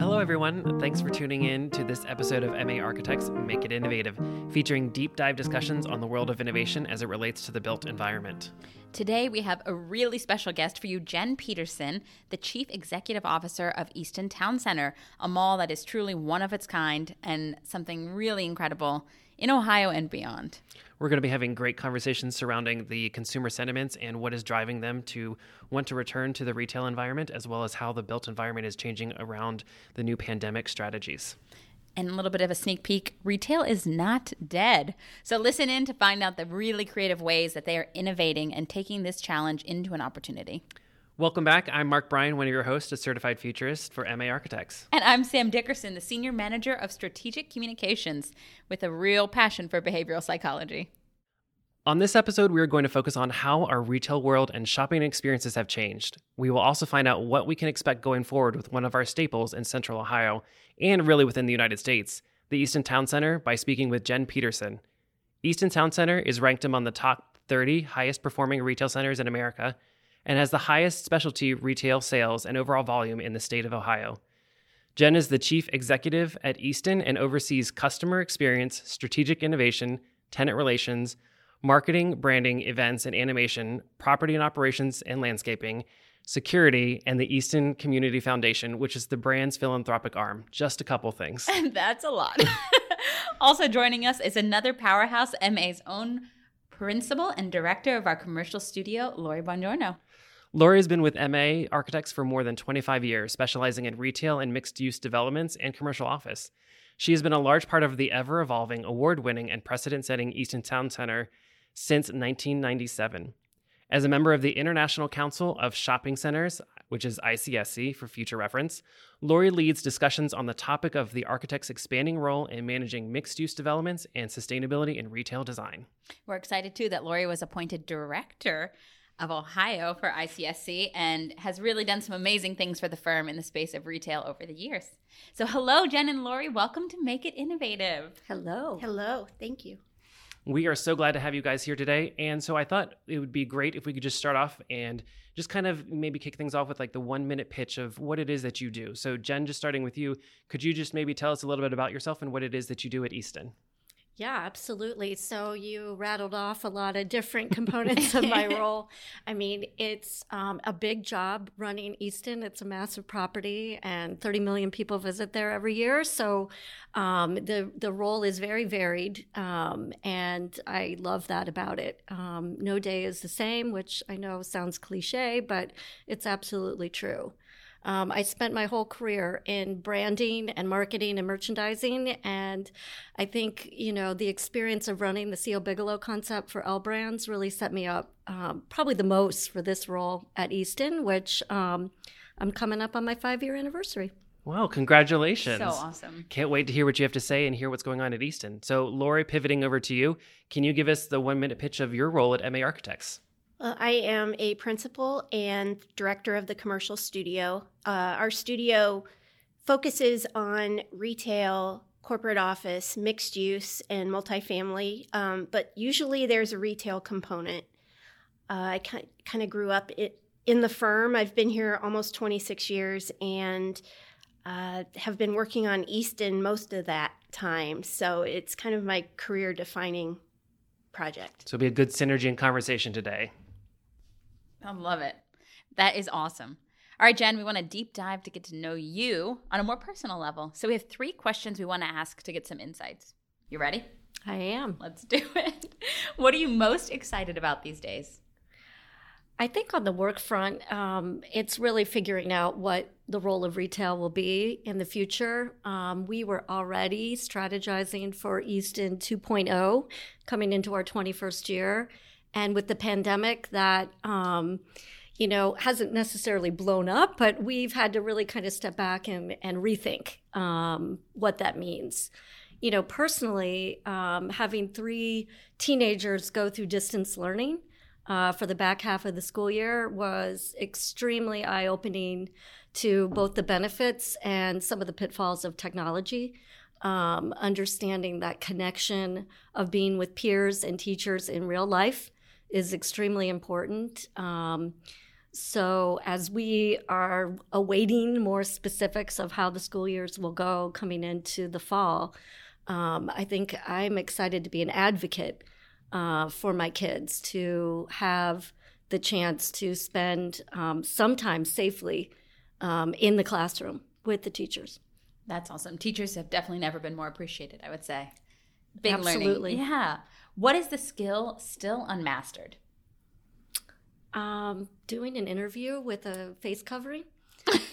Hello, everyone. Thanks for tuning in to this episode of MA Architects Make It Innovative, featuring deep dive discussions on the world of innovation as it relates to the built environment. Today, we have a really special guest for you, Jen Peterson, the Chief Executive Officer of Easton Town Center, a mall that is truly one of its kind and something really incredible in Ohio and beyond. We're going to be having great conversations surrounding the consumer sentiments and what is driving them to want to return to the retail environment, as well as how the built environment is changing around the new pandemic strategies. And a little bit of a sneak peek retail is not dead. So listen in to find out the really creative ways that they are innovating and taking this challenge into an opportunity. Welcome back. I'm Mark Bryan, one of your hosts, a certified futurist for MA Architects. And I'm Sam Dickerson, the Senior Manager of Strategic Communications with a real passion for behavioral psychology. On this episode, we are going to focus on how our retail world and shopping experiences have changed. We will also find out what we can expect going forward with one of our staples in Central Ohio and really within the United States, the Easton Town Center, by speaking with Jen Peterson. Easton Town Center is ranked among the top 30 highest performing retail centers in America and has the highest specialty retail sales and overall volume in the state of Ohio. Jen is the chief executive at Easton and oversees customer experience, strategic innovation, tenant relations, marketing, branding, events and animation, property and operations and landscaping, security, and the Easton Community Foundation, which is the brand's philanthropic arm. Just a couple things. And That's a lot. also joining us is another powerhouse, MA's own principal and director of our commercial studio, Lori Bongiorno. Lori has been with MA Architects for more than 25 years, specializing in retail and mixed use developments and commercial office. She has been a large part of the ever evolving, award winning, and precedent setting Easton Town Center since 1997. As a member of the International Council of Shopping Centers, which is ICSC for future reference, Lori leads discussions on the topic of the architect's expanding role in managing mixed use developments and sustainability in retail design. We're excited too that Lori was appointed director of Ohio for ICSC and has really done some amazing things for the firm in the space of retail over the years. So, hello, Jen and Lori. Welcome to Make It Innovative. Hello. Hello. Thank you. We are so glad to have you guys here today. And so I thought it would be great if we could just start off and just kind of maybe kick things off with like the one minute pitch of what it is that you do. So, Jen, just starting with you, could you just maybe tell us a little bit about yourself and what it is that you do at Easton? Yeah, absolutely. So you rattled off a lot of different components of my role. I mean, it's um, a big job running Easton. It's a massive property, and 30 million people visit there every year. So um, the the role is very varied, um, and I love that about it. Um, no day is the same, which I know sounds cliche, but it's absolutely true. Um, I spent my whole career in branding and marketing and merchandising. And I think, you know, the experience of running the C.O. Bigelow concept for L Brands really set me up um, probably the most for this role at Easton, which um, I'm coming up on my five year anniversary. Wow, congratulations. So awesome. Can't wait to hear what you have to say and hear what's going on at Easton. So, Lori, pivoting over to you, can you give us the one minute pitch of your role at MA Architects? Well, I am a principal and director of the commercial studio. Uh, our studio focuses on retail, corporate office, mixed use, and multifamily, um, but usually there's a retail component. Uh, I kind of grew up it, in the firm. I've been here almost 26 years and uh, have been working on Easton most of that time. So it's kind of my career defining project. So it'll be a good synergy and conversation today. I love it. That is awesome. All right, Jen, we want to deep dive to get to know you on a more personal level. So we have three questions we want to ask to get some insights. You ready? I am. Let's do it. What are you most excited about these days? I think on the work front, um, it's really figuring out what the role of retail will be in the future. Um, we were already strategizing for Easton 2.0 coming into our 21st year. And with the pandemic, that, um, you know, hasn't necessarily blown up, but we've had to really kind of step back and, and rethink um, what that means. You know, personally, um, having three teenagers go through distance learning uh, for the back half of the school year was extremely eye opening to both the benefits and some of the pitfalls of technology um, understanding that connection of being with peers and teachers in real life is extremely important. Um, So, as we are awaiting more specifics of how the school years will go coming into the fall, um, I think I'm excited to be an advocate uh, for my kids to have the chance to spend um, some time safely um, in the classroom with the teachers. That's awesome. Teachers have definitely never been more appreciated, I would say. Big Absolutely. learning. Yeah. What is the skill still unmastered? Um, doing an interview with a face covering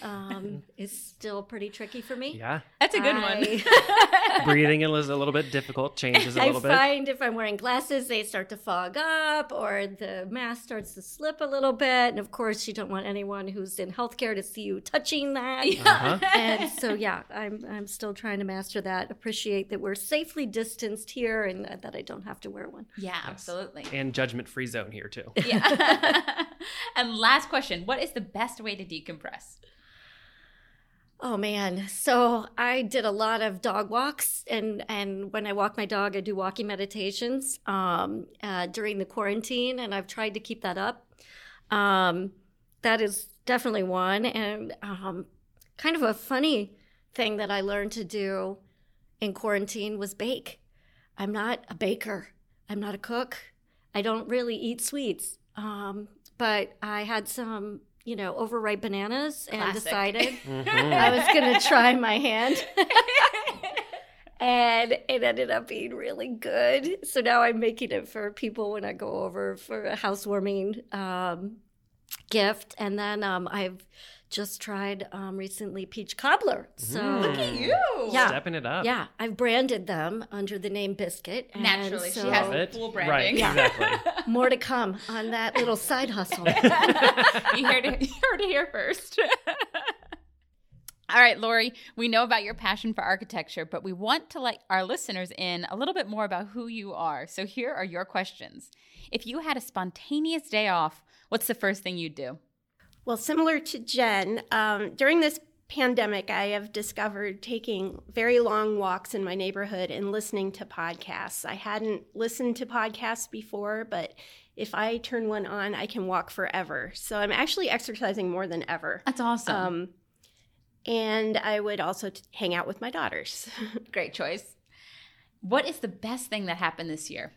um, is still pretty tricky for me. Yeah. That's a good I- one. Breathing is a little bit difficult, changes a little bit. I find if I'm wearing glasses, they start to fog up or the mask starts to slip a little bit. And of course, you don't want anyone who's in healthcare to see you touching that. Uh-huh. and so, yeah, I'm, I'm still trying to master that. Appreciate that we're safely distanced here and that I don't have to wear one. yeah, absolutely. And judgment free zone here, too. Yeah. and last question What is the best way to decompress? Oh man. So I did a lot of dog walks and and when I walk my dog I do walking meditations um, uh, during the quarantine and I've tried to keep that up. Um, that is definitely one and um, kind of a funny thing that I learned to do in quarantine was bake. I'm not a baker. I'm not a cook. I don't really eat sweets. Um, but I had some, you know, overripe bananas and Classic. decided Mhm. I was going to try my hand. and it ended up being really good. So now I'm making it for people when I go over for a housewarming um, gift. And then um, I've just tried um, recently peach cobbler. So Mm. Look at you. Yeah. Stepping it up. yeah, I've branded them under the name Biscuit. and Naturally, she has Love it. full Right, branding. Yeah. exactly. more to come on that little side hustle. you heard it, you heard it here first. All right, Lori, we know about your passion for architecture, but we want to let our listeners in a little bit more about who you are. So here are your questions. If you had a spontaneous day off, what's the first thing you'd do? Well, similar to Jen, um, during this pandemic, I have discovered taking very long walks in my neighborhood and listening to podcasts. I hadn't listened to podcasts before, but if I turn one on, I can walk forever. So I'm actually exercising more than ever. That's awesome. Um, and I would also t- hang out with my daughters. Great choice. What is the best thing that happened this year?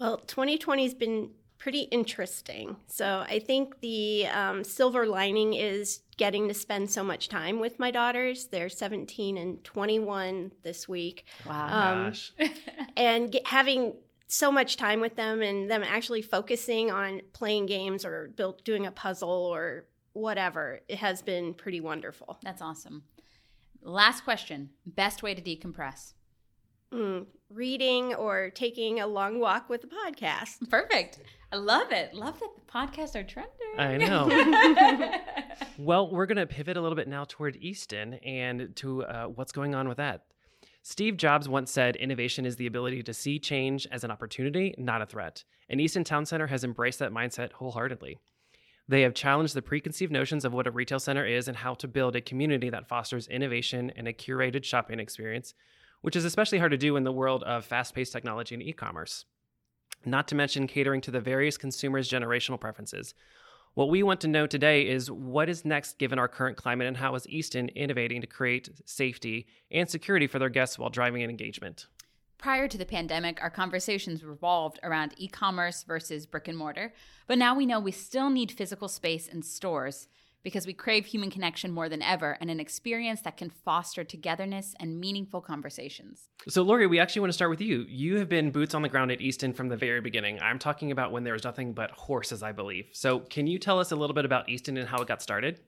Well, 2020 has been pretty interesting. So I think the um, silver lining is getting to spend so much time with my daughters. They're 17 and 21 this week. Wow. Um, Gosh. And get, having so much time with them and them actually focusing on playing games or build, doing a puzzle or whatever, it has been pretty wonderful. That's awesome. Last question best way to decompress? Mm, reading or taking a long walk with a podcast. Perfect. I love it. Love that the podcasts are trending. I know. Well, we're going to pivot a little bit now toward Easton and to uh, what's going on with that. Steve Jobs once said innovation is the ability to see change as an opportunity, not a threat. And Easton Town Center has embraced that mindset wholeheartedly. They have challenged the preconceived notions of what a retail center is and how to build a community that fosters innovation and a curated shopping experience, which is especially hard to do in the world of fast paced technology and e commerce. Not to mention catering to the various consumers' generational preferences. What we want to know today is what is next given our current climate and how is Easton innovating to create safety and security for their guests while driving an engagement? Prior to the pandemic, our conversations revolved around e commerce versus brick and mortar. But now we know we still need physical space and stores because we crave human connection more than ever and an experience that can foster togetherness and meaningful conversations. So, Lori, we actually want to start with you. You have been boots on the ground at Easton from the very beginning. I'm talking about when there was nothing but horses, I believe. So, can you tell us a little bit about Easton and how it got started?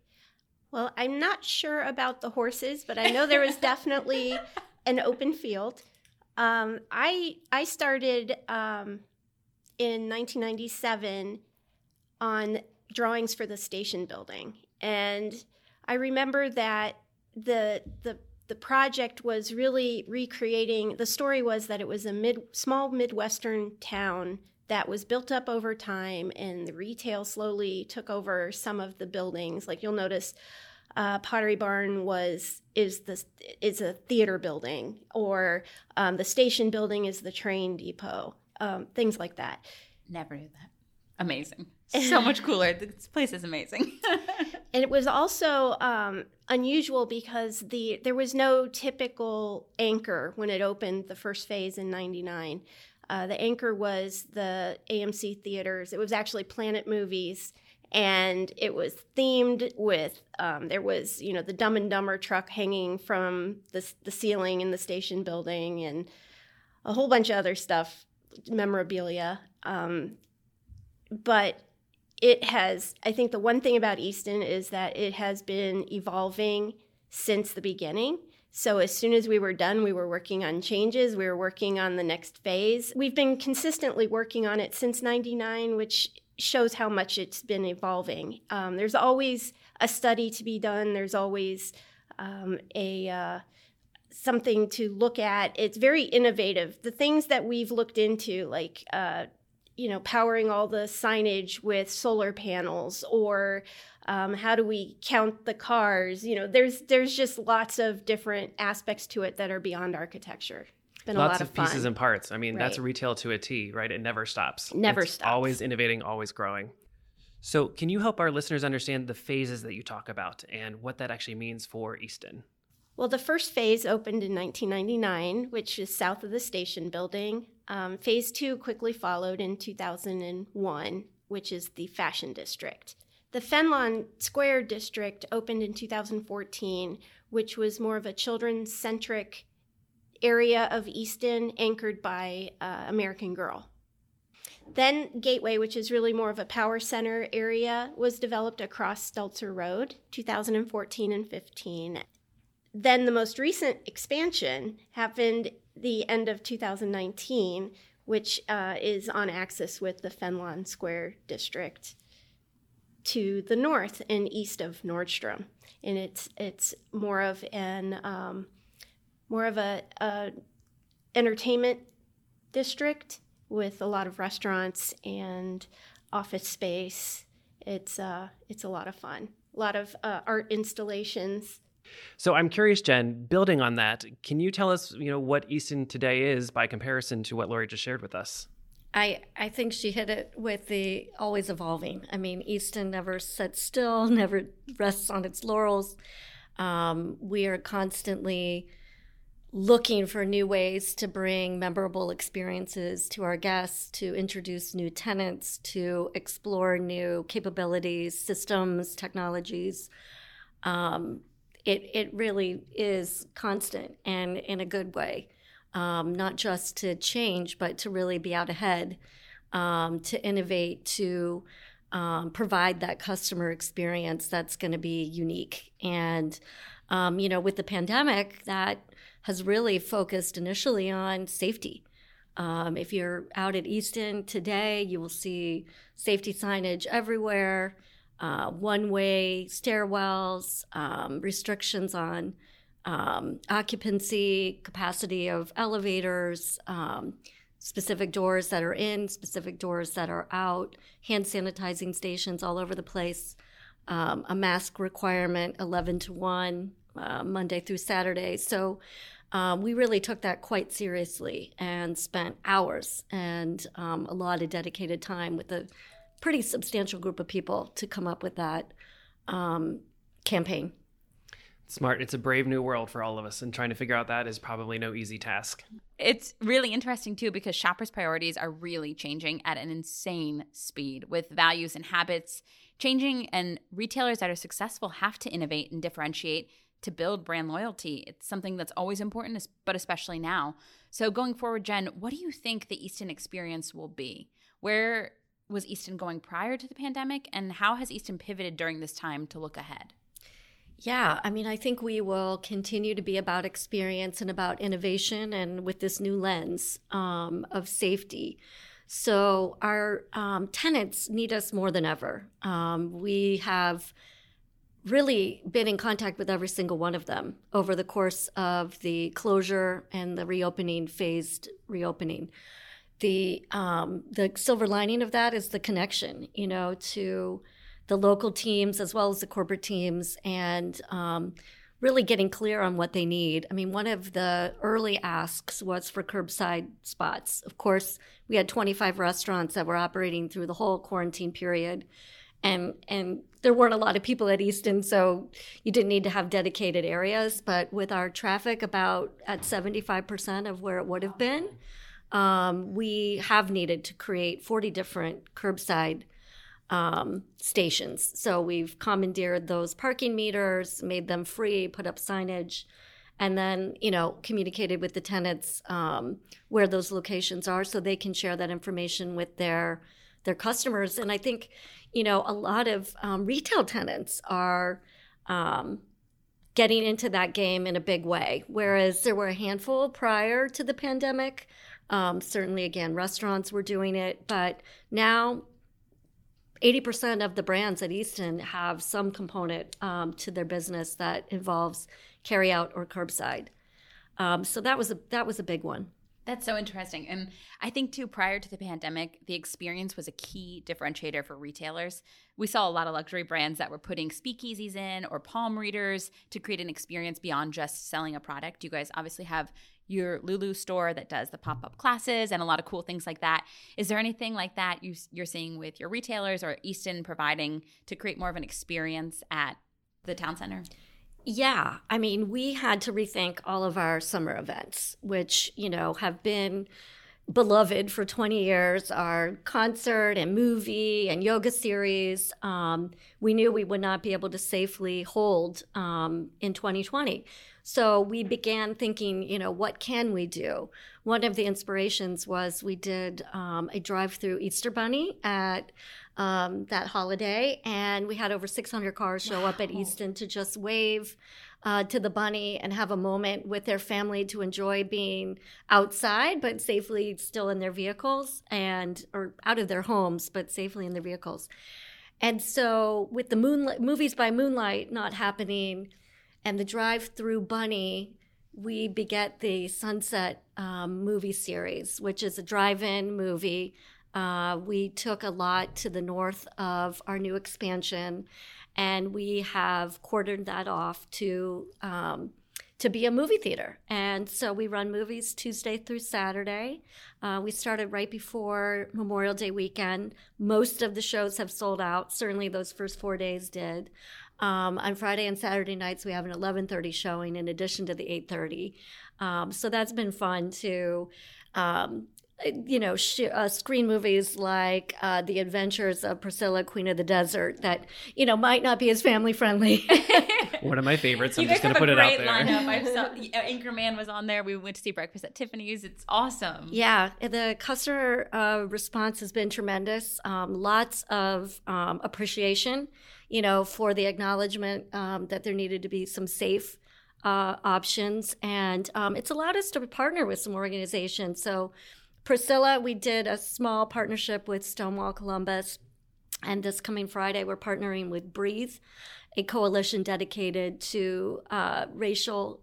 Well, I'm not sure about the horses, but I know there was definitely an open field. Um, I I started um, in 1997 on drawings for the station building, and I remember that the the the project was really recreating. The story was that it was a mid small midwestern town that was built up over time, and the retail slowly took over some of the buildings. Like you'll notice uh, Pottery Barn was is the is a theater building, or um, the station building is the train depot, um, things like that. Never knew that. Amazing. So much cooler. This place is amazing. and it was also um, unusual because the there was no typical anchor when it opened the first phase in '99. Uh, the anchor was the AMC theaters. It was actually Planet Movies, and it was themed with um, there was you know the Dumb and Dumber truck hanging from the the ceiling in the station building, and a whole bunch of other stuff, memorabilia. Um, but it has, I think the one thing about Easton is that it has been evolving since the beginning. So as soon as we were done, we were working on changes. We were working on the next phase. We've been consistently working on it since 99, which shows how much it's been evolving. Um, there's always a study to be done. There's always um, a uh, something to look at. It's very innovative. The things that we've looked into, like uh, you know, powering all the signage with solar panels, or um, how do we count the cars? You know, there's there's just lots of different aspects to it that are beyond architecture. Been lots of, of pieces and parts. I mean, right. that's retail to a T, right? It never stops. Never it's stops. Always innovating, always growing. So, can you help our listeners understand the phases that you talk about and what that actually means for Easton? Well, the first phase opened in 1999, which is south of the station building. Um, phase two quickly followed in 2001, which is the fashion district. The Fenlon Square district opened in 2014, which was more of a children centric area of Easton anchored by uh, American Girl. Then Gateway, which is really more of a power center area, was developed across Stelzer Road, 2014 and 15 then the most recent expansion happened the end of 2019, which uh, is on axis with the Fenlon Square district to the north and east of Nordstrom, and it's it's more of an um, more of a, a entertainment district with a lot of restaurants and office space. It's uh, it's a lot of fun. A lot of uh, art installations so I'm curious, Jen, building on that, can you tell us, you know, what Easton today is by comparison to what Lori just shared with us? I, I think she hit it with the always evolving. I mean, Easton never sits still, never rests on its laurels. Um, we are constantly looking for new ways to bring memorable experiences to our guests, to introduce new tenants, to explore new capabilities, systems, technologies. Um, it it really is constant and in a good way, um, not just to change, but to really be out ahead, um, to innovate, to um, provide that customer experience that's going to be unique. And um, you know, with the pandemic, that has really focused initially on safety. Um, if you're out at Easton today, you will see safety signage everywhere uh, one way stairwells, um, restrictions on um, occupancy, capacity of elevators, um, specific doors that are in, specific doors that are out, hand sanitizing stations all over the place, um, a mask requirement 11 to 1, uh, Monday through Saturday. So um, we really took that quite seriously and spent hours and um, a lot of dedicated time with the pretty substantial group of people to come up with that um, campaign. Smart. It's a brave new world for all of us, and trying to figure out that is probably no easy task. It's really interesting, too, because shoppers' priorities are really changing at an insane speed with values and habits changing, and retailers that are successful have to innovate and differentiate to build brand loyalty. It's something that's always important, but especially now. So, going forward, Jen, what do you think the Easton experience will be? Where was Easton going prior to the pandemic, and how has Easton pivoted during this time to look ahead? Yeah, I mean, I think we will continue to be about experience and about innovation and with this new lens um, of safety. So, our um, tenants need us more than ever. Um, we have really been in contact with every single one of them over the course of the closure and the reopening, phased reopening the um, the silver lining of that is the connection, you know, to the local teams as well as the corporate teams, and um, really getting clear on what they need. I mean, one of the early asks was for curbside spots. Of course, we had 25 restaurants that were operating through the whole quarantine period. And, and there weren't a lot of people at Easton, so you didn't need to have dedicated areas. But with our traffic about at 75% of where it would have been, um, we have needed to create 40 different curbside um, stations. So we've commandeered those parking meters, made them free, put up signage, and then you know communicated with the tenants um, where those locations are, so they can share that information with their their customers. And I think you know a lot of um, retail tenants are. Um, getting into that game in a big way, whereas there were a handful prior to the pandemic. Um, certainly, again, restaurants were doing it, but now 80% of the brands at Easton have some component um, to their business that involves carry out or curbside. Um, so that was a that was a big one. That's so interesting. And I think, too, prior to the pandemic, the experience was a key differentiator for retailers. We saw a lot of luxury brands that were putting speakeasies in or palm readers to create an experience beyond just selling a product. You guys obviously have your Lulu store that does the pop up classes and a lot of cool things like that. Is there anything like that you, you're seeing with your retailers or Easton providing to create more of an experience at the town center? Yeah, I mean, we had to rethink all of our summer events, which, you know, have been beloved for 20 years our concert and movie and yoga series um, we knew we would not be able to safely hold um, in 2020 so we began thinking, you know, what can we do? One of the inspirations was we did um, a drive through Easter Bunny at um, that holiday, and we had over 600 cars show wow. up at Easton to just wave. Uh, to the bunny and have a moment with their family to enjoy being outside but safely still in their vehicles and or out of their homes but safely in their vehicles and so with the moonlight movies by moonlight not happening and the drive through bunny we beget the sunset um, movie series which is a drive-in movie uh, we took a lot to the north of our new expansion and we have quartered that off to um, to be a movie theater. And so we run movies Tuesday through Saturday. Uh, we started right before Memorial Day weekend. Most of the shows have sold out. Certainly, those first four days did. Um, on Friday and Saturday nights, we have an 11:30 showing in addition to the 8:30. Um, so that's been fun to, um, you know, sh- uh, screen movies like uh, The Adventures of Priscilla, Queen of the Desert, that you know might not be as family friendly. One of my favorites. I'm just going to put it out there. Lineup. I saw uh, Anchorman was on there. We went to see Breakfast at Tiffany's. It's awesome. Yeah, the customer uh, response has been tremendous. Um, lots of um, appreciation you know, for the acknowledgement um, that there needed to be some safe uh, options. And um, it's allowed us to partner with some organizations. So, Priscilla, we did a small partnership with Stonewall Columbus. And this coming Friday, we're partnering with Breathe, a coalition dedicated to uh, racial,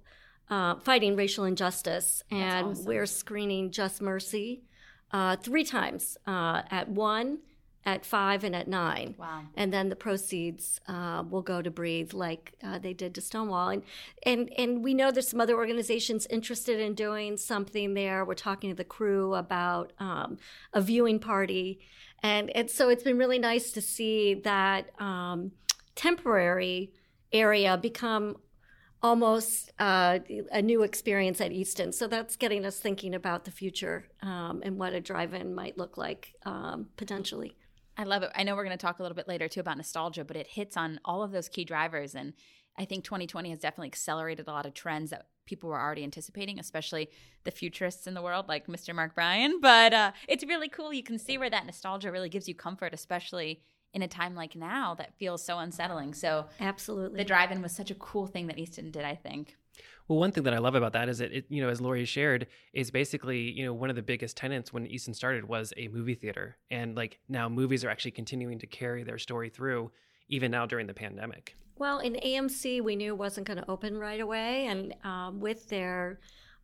uh, fighting racial injustice. And awesome. we're screening Just Mercy uh, three times uh, at one, at five and at nine. Wow. And then the proceeds uh, will go to Breathe, like uh, they did to Stonewall. And, and, and we know there's some other organizations interested in doing something there. We're talking to the crew about um, a viewing party. And, and so it's been really nice to see that um, temporary area become almost uh, a new experience at Easton. So that's getting us thinking about the future um, and what a drive in might look like um, potentially. I love it. I know we're going to talk a little bit later too about nostalgia, but it hits on all of those key drivers. And I think 2020 has definitely accelerated a lot of trends that people were already anticipating, especially the futurists in the world like Mr. Mark Bryan. But uh, it's really cool. You can see where that nostalgia really gives you comfort, especially in a time like now that feels so unsettling. So, absolutely. The drive in was such a cool thing that Easton did, I think. Well, one thing that I love about that is that it, you know, as Lori shared, is basically, you know, one of the biggest tenants when Easton started was a movie theater. And like now movies are actually continuing to carry their story through, even now during the pandemic. Well, in AMC, we knew it wasn't going to open right away. And um, with their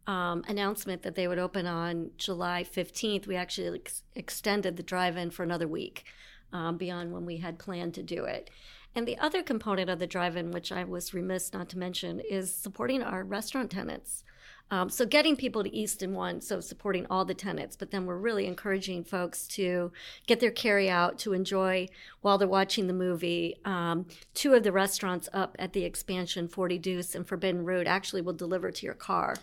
um, announcement that they would open on July 15th, we actually ex- extended the drive in for another week um, beyond when we had planned to do it. And the other component of the drive in, which I was remiss not to mention, is supporting our restaurant tenants. Um, so getting people to Easton one, so supporting all the tenants, but then we're really encouraging folks to get their carry out to enjoy while they're watching the movie. Um, two of the restaurants up at the expansion, 40 Deuce and Forbidden Root, actually will deliver to your car,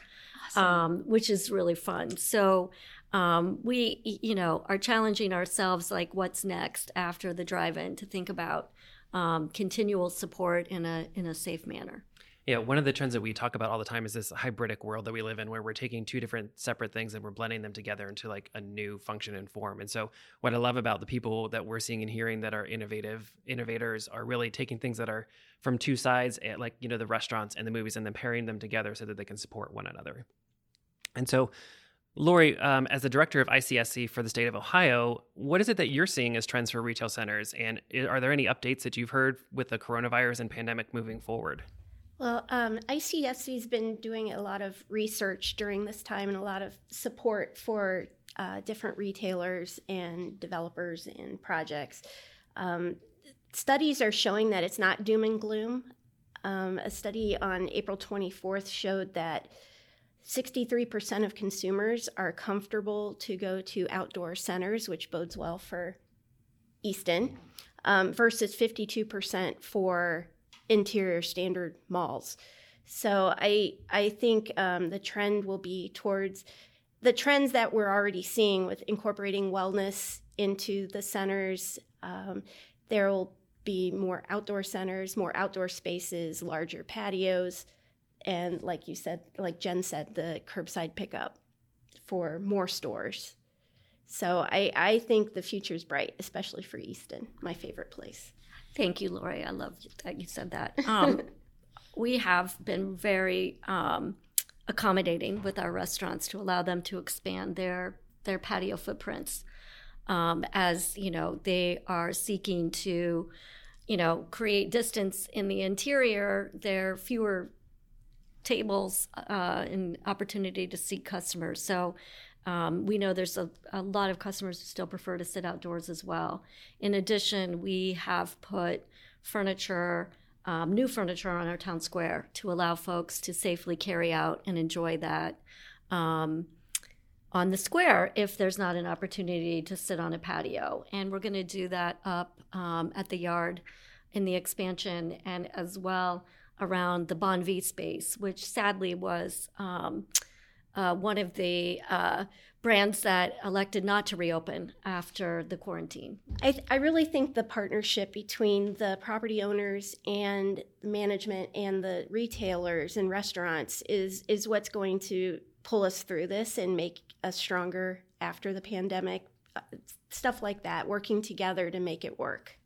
awesome. um, which is really fun. So um, we, you know, are challenging ourselves like what's next after the drive-in to think about um, continual support in a in a safe manner. Yeah, one of the trends that we talk about all the time is this hybridic world that we live in where we're taking two different separate things and we're blending them together into like a new function and form. And so what I love about the people that we're seeing and hearing that are innovative innovators are really taking things that are from two sides, eh, like you know the restaurants and the movies and then pairing them together so that they can support one another. And so Lori, um, as the director of ICSC for the state of Ohio, what is it that you're seeing as trends for retail centers? And are there any updates that you've heard with the coronavirus and pandemic moving forward? Well, um, ICSC has been doing a lot of research during this time and a lot of support for uh, different retailers and developers and projects. Um, studies are showing that it's not doom and gloom. Um, a study on April 24th showed that 63% of consumers are comfortable to go to outdoor centers, which bodes well for Easton, um, versus 52% for interior standard malls. So I I think um, the trend will be towards the trends that we're already seeing with incorporating wellness into the centers. Um, there will be more outdoor centers, more outdoor spaces, larger patios and like you said, like Jen said, the curbside pickup for more stores. So I, I think the future is bright, especially for Easton, my favorite place. Thank you, Lori. I love that you said that. Um, we have been very um, accommodating with our restaurants to allow them to expand their their patio footprints. Um, as you know, they are seeking to, you know, create distance in the interior. There are fewer tables uh, and opportunity to see customers. So um, we know there's a, a, lot of customers who still prefer to sit outdoors as well. In addition, we have put furniture, um, new furniture on our town square to allow folks to safely carry out and enjoy that. Um, on the square, if there's not an opportunity to sit on a patio. And we're going to do that up um, at the yard in the expansion and as well around the Bon Vie space, which sadly was um, uh, one of the uh, brands that elected not to reopen after the quarantine. I, th- I really think the partnership between the property owners and management and the retailers and restaurants is is what's going to pull us through this and make us stronger after the pandemic. Uh, stuff like that, working together to make it work.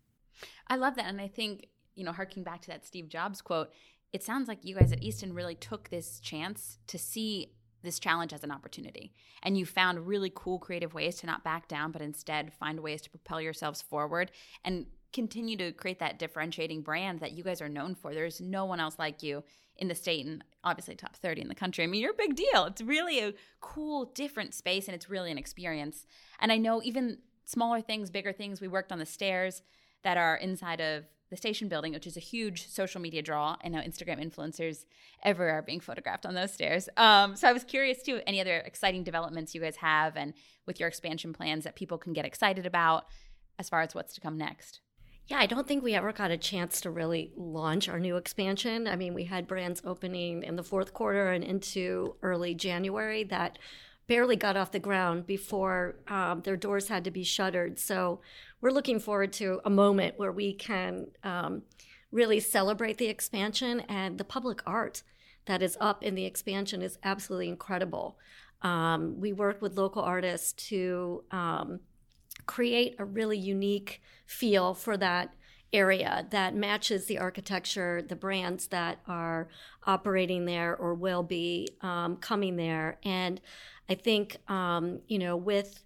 I love that, and I think you know, harking back to that Steve Jobs quote, it sounds like you guys at Easton really took this chance to see this challenge as an opportunity. And you found really cool, creative ways to not back down, but instead find ways to propel yourselves forward and continue to create that differentiating brand that you guys are known for. There's no one else like you in the state and obviously top 30 in the country. I mean, you're a big deal. It's really a cool, different space and it's really an experience. And I know even smaller things, bigger things, we worked on the stairs that are inside of the station building, which is a huge social media draw. And know Instagram influencers everywhere are being photographed on those stairs. Um, so I was curious too, any other exciting developments you guys have and with your expansion plans that people can get excited about as far as what's to come next. Yeah, I don't think we ever got a chance to really launch our new expansion. I mean, we had brands opening in the fourth quarter and into early January that barely got off the ground before um, their doors had to be shuttered. So we're looking forward to a moment where we can um, really celebrate the expansion and the public art that is up in the expansion is absolutely incredible. Um, we work with local artists to um, create a really unique feel for that area that matches the architecture, the brands that are operating there or will be um, coming there. And I think, um, you know, with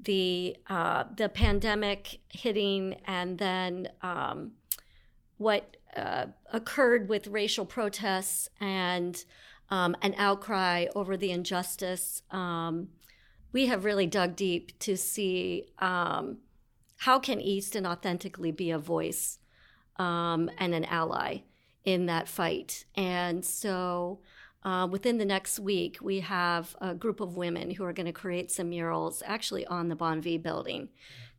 the uh, the pandemic hitting, and then um, what uh, occurred with racial protests and um, an outcry over the injustice, um, we have really dug deep to see um, how can Easton authentically be a voice um, and an ally in that fight. And so uh, within the next week, we have a group of women who are going to create some murals actually on the Bonvie building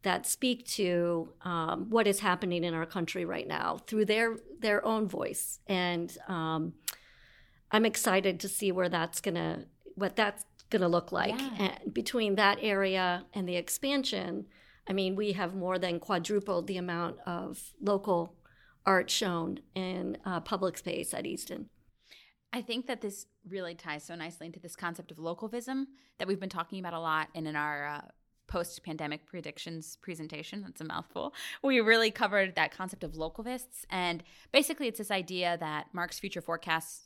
that speak to um, what is happening in our country right now through their their own voice. And um, I'm excited to see where that's gonna what that's gonna look like. Yeah. And between that area and the expansion, I mean, we have more than quadrupled the amount of local art shown in uh, public space at Easton. I think that this really ties so nicely into this concept of localvism that we've been talking about a lot and in our uh, post pandemic predictions presentation. That's a mouthful. We really covered that concept of localvists. And basically, it's this idea that Mark's future forecasts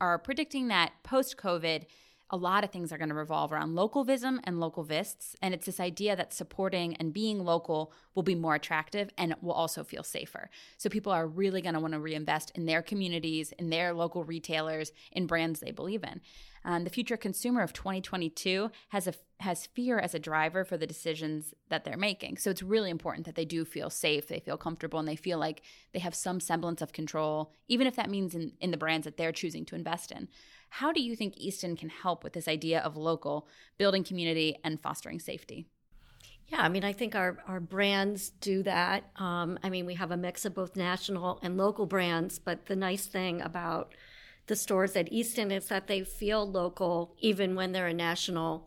are predicting that post COVID, a lot of things are going to revolve around localvism and localvists. And it's this idea that supporting and being local will be more attractive and will also feel safer. So people are really going to want to reinvest in their communities, in their local retailers, in brands they believe in. Um, the future consumer of 2022 has a has fear as a driver for the decisions that they're making. So it's really important that they do feel safe, they feel comfortable, and they feel like they have some semblance of control, even if that means in, in the brands that they're choosing to invest in. How do you think Easton can help with this idea of local, building community, and fostering safety? Yeah, I mean, I think our, our brands do that. Um, I mean, we have a mix of both national and local brands, but the nice thing about the stores at Easton is that they feel local even when they're a national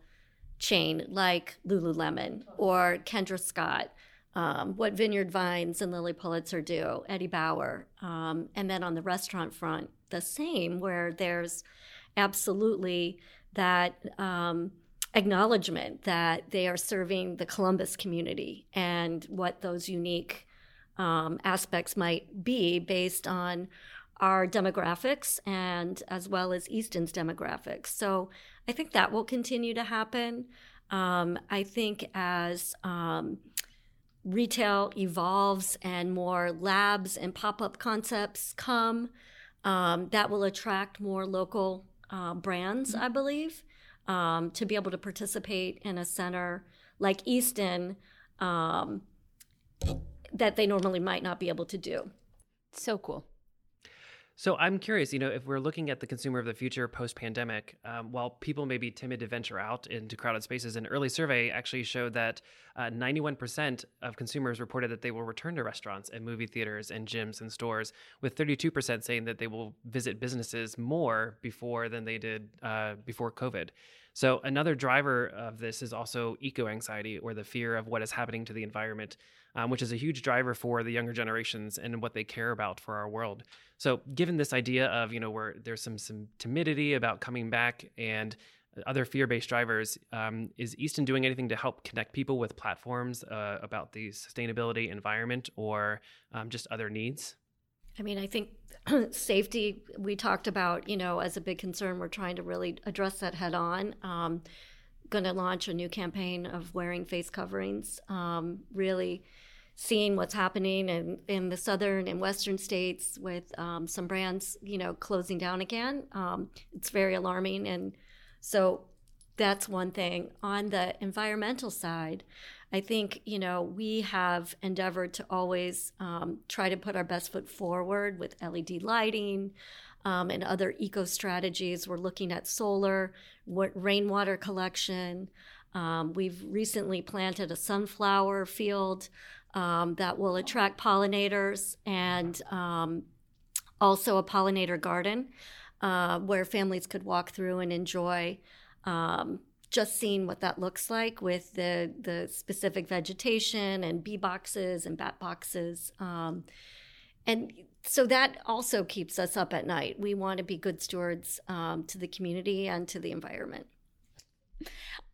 chain like Lululemon or Kendra Scott, um, what Vineyard Vines and Lilly Pulitzer do, Eddie Bauer. Um, and then on the restaurant front, the same, where there's absolutely that um, acknowledgement that they are serving the Columbus community and what those unique um, aspects might be based on our demographics and as well as Easton's demographics. So I think that will continue to happen. Um, I think as um, retail evolves and more labs and pop up concepts come, um, that will attract more local uh, brands, I believe, um, to be able to participate in a center like Easton um, that they normally might not be able to do. So cool. So I'm curious, you know, if we're looking at the consumer of the future post-pandemic, um, while people may be timid to venture out into crowded spaces, an early survey actually showed that uh, 91% of consumers reported that they will return to restaurants and movie theaters and gyms and stores, with 32% saying that they will visit businesses more before than they did uh, before COVID. So another driver of this is also eco anxiety or the fear of what is happening to the environment, um, which is a huge driver for the younger generations and what they care about for our world. So given this idea of you know where there's some some timidity about coming back and other fear-based drivers, um, is Easton doing anything to help connect people with platforms uh, about the sustainability environment or um, just other needs? I mean, I think safety we talked about, you know, as a big concern. We're trying to really address that head on. Um, going to launch a new campaign of wearing face coverings. Um, really seeing what's happening in, in the southern and western states with um, some brands, you know, closing down again. Um, it's very alarming, and so that's one thing. On the environmental side, I think, you know, we have endeavored to always um, try to put our best foot forward with LED lighting um, and other eco strategies. We're looking at solar, what, rainwater collection. Um, we've recently planted a sunflower field um, that will attract pollinators and um, also a pollinator garden uh, where families could walk through and enjoy um, just seeing what that looks like with the the specific vegetation and bee boxes and bat boxes. Um, and so that also keeps us up at night. We want to be good stewards um, to the community and to the environment.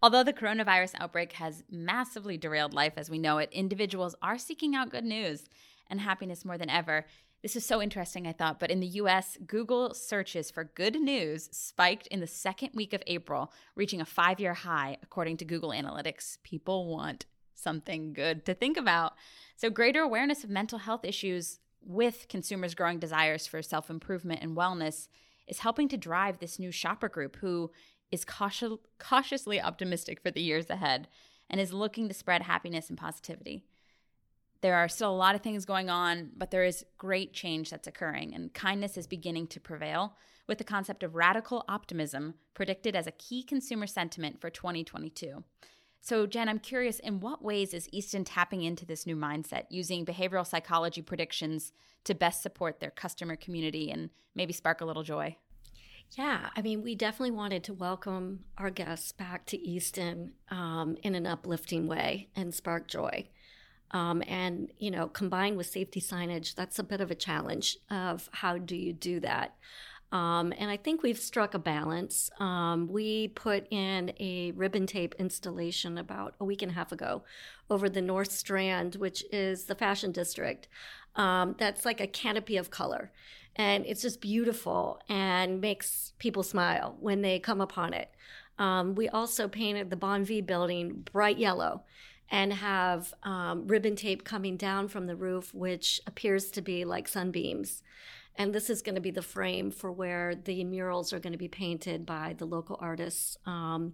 Although the coronavirus outbreak has massively derailed life as we know it, individuals are seeking out good news and happiness more than ever. This is so interesting, I thought. But in the US, Google searches for good news spiked in the second week of April, reaching a five year high, according to Google Analytics. People want something good to think about. So, greater awareness of mental health issues with consumers' growing desires for self improvement and wellness is helping to drive this new shopper group who is cautious, cautiously optimistic for the years ahead and is looking to spread happiness and positivity. There are still a lot of things going on, but there is great change that's occurring, and kindness is beginning to prevail, with the concept of radical optimism predicted as a key consumer sentiment for 2022. So, Jen, I'm curious in what ways is Easton tapping into this new mindset, using behavioral psychology predictions to best support their customer community and maybe spark a little joy? Yeah, I mean, we definitely wanted to welcome our guests back to Easton um, in an uplifting way and spark joy. Um, and, you know, combined with safety signage, that's a bit of a challenge of how do you do that. Um, and I think we've struck a balance. Um, we put in a ribbon tape installation about a week and a half ago over the North Strand, which is the fashion district. Um, that's like a canopy of color. And it's just beautiful and makes people smile when they come upon it. Um, we also painted the Bonvie building bright yellow and have um, ribbon tape coming down from the roof, which appears to be like sunbeams. And this is going to be the frame for where the murals are going to be painted by the local artists, um,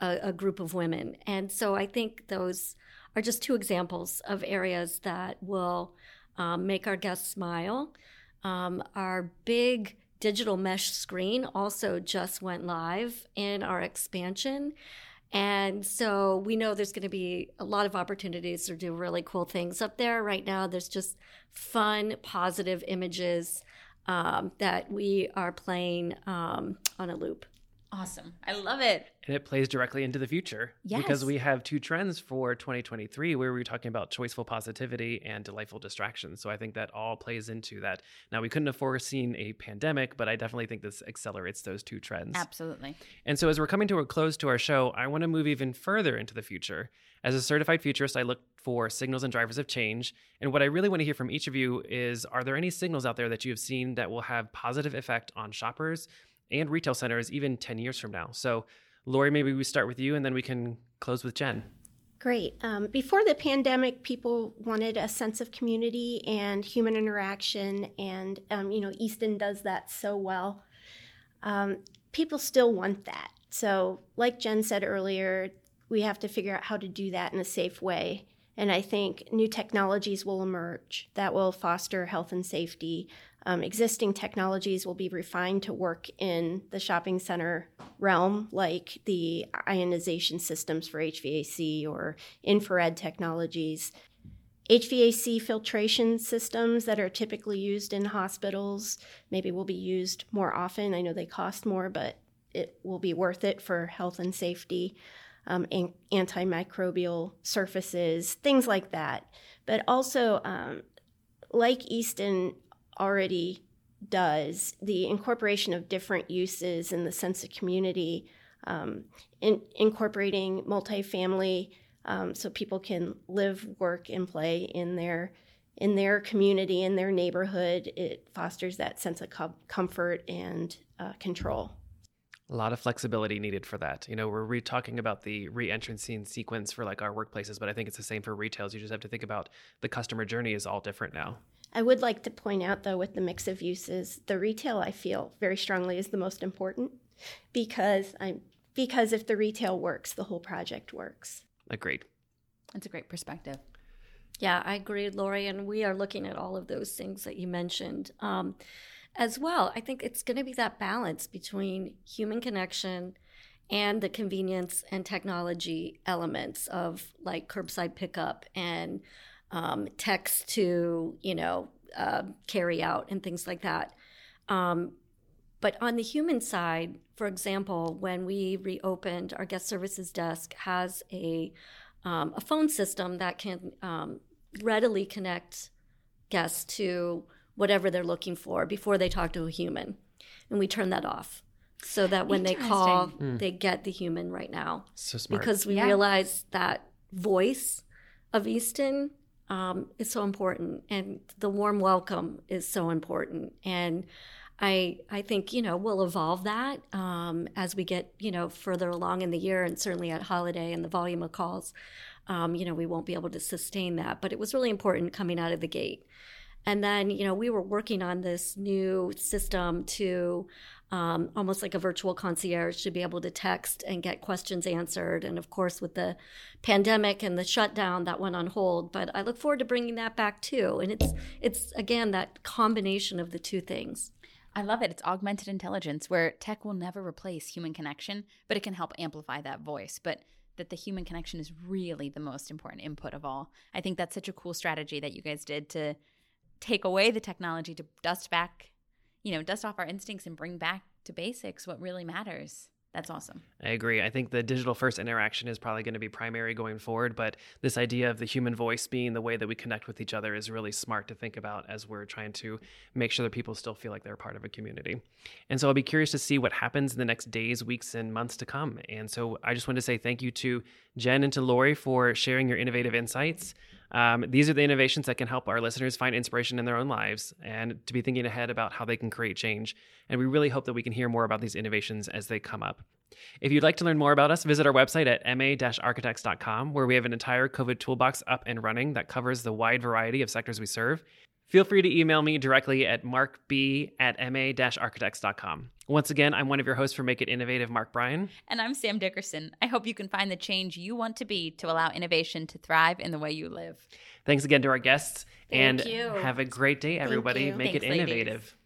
a, a, group of women. And so I think those are just two examples of areas that will um, make our guests smile. Um, our big digital mesh screen also just went live in our expansion. And so we know there's going to be a lot of opportunities to do really cool things up there. Right now, there's just fun, positive images um, that we are playing um, on a loop. Awesome. I love it. And it plays directly into the future. Yes. Because we have two trends for 2023 where we're talking about choiceful positivity and delightful distractions. So I think that all plays into that. Now, we couldn't have foreseen a pandemic, but I definitely think this accelerates those two trends. Absolutely. And so as we're coming to a close to our show, I want to move even further into the future. As a certified futurist, I look for signals and drivers of change. And what I really want to hear from each of you is are there any signals out there that you have seen that will have positive effect on shoppers? and retail centers even 10 years from now. So, Lori, maybe we start with you and then we can close with Jen. Great. Um, before the pandemic, people wanted a sense of community and human interaction, and um, you know, Easton does that so well. Um, people still want that. So, like Jen said earlier, we have to figure out how to do that in a safe way. And I think new technologies will emerge that will foster health and safety. Um, existing technologies will be refined to work in the shopping center realm, like the ionization systems for HVAC or infrared technologies. HVAC filtration systems that are typically used in hospitals maybe will be used more often. I know they cost more, but it will be worth it for health and safety, um, and antimicrobial surfaces, things like that. But also, um, like Easton already does, the incorporation of different uses and the sense of community, um, in, incorporating multifamily um, so people can live, work, and play in their in their community, in their neighborhood. It fosters that sense of com- comfort and uh, control. A lot of flexibility needed for that. You know, we're re talking about the re-entrancing sequence for like our workplaces, but I think it's the same for retails. You just have to think about the customer journey is all different now. I would like to point out, though, with the mix of uses, the retail I feel very strongly is the most important because I'm because if the retail works, the whole project works. Agreed. That's a great perspective. Yeah, I agree, Lori, and we are looking at all of those things that you mentioned. Um, as well, I think it's going to be that balance between human connection and the convenience and technology elements of like curbside pickup and um, text to you know uh, carry out and things like that. Um, but on the human side, for example, when we reopened, our guest services desk has a um, a phone system that can um, readily connect guests to whatever they're looking for before they talk to a human, and we turn that off so that when they call, mm. they get the human right now. So smart. Because we yeah. realize that voice of Easton um, is so important, and the warm welcome is so important. And I I think you know we'll evolve that um, as we get you know further along in the year, and certainly at holiday and the volume of calls. Um, you know we won't be able to sustain that, but it was really important coming out of the gate. And then you know we were working on this new system to um, almost like a virtual concierge to be able to text and get questions answered. And of course, with the pandemic and the shutdown, that went on hold. But I look forward to bringing that back too. And it's it's again that combination of the two things. I love it. It's augmented intelligence where tech will never replace human connection, but it can help amplify that voice. But that the human connection is really the most important input of all. I think that's such a cool strategy that you guys did to take away the technology to dust back you know, dust off our instincts and bring back to basics what really matters. That's awesome. I agree. I think the digital first interaction is probably going to be primary going forward, but this idea of the human voice being the way that we connect with each other is really smart to think about as we're trying to make sure that people still feel like they're part of a community. And so I'll be curious to see what happens in the next days, weeks, and months to come. And so I just want to say thank you to Jen and to Lori for sharing your innovative insights. Um, these are the innovations that can help our listeners find inspiration in their own lives and to be thinking ahead about how they can create change. And we really hope that we can hear more about these innovations as they come up. If you'd like to learn more about us, visit our website at ma-architects.com, where we have an entire COVID toolbox up and running that covers the wide variety of sectors we serve. Feel free to email me directly at markb at ma-architects.com. Once again, I'm one of your hosts for Make It Innovative, Mark Bryan. And I'm Sam Dickerson. I hope you can find the change you want to be to allow innovation to thrive in the way you live. Thanks again to our guests, Thank and you. have a great day, everybody. Make Thanks, it ladies. innovative.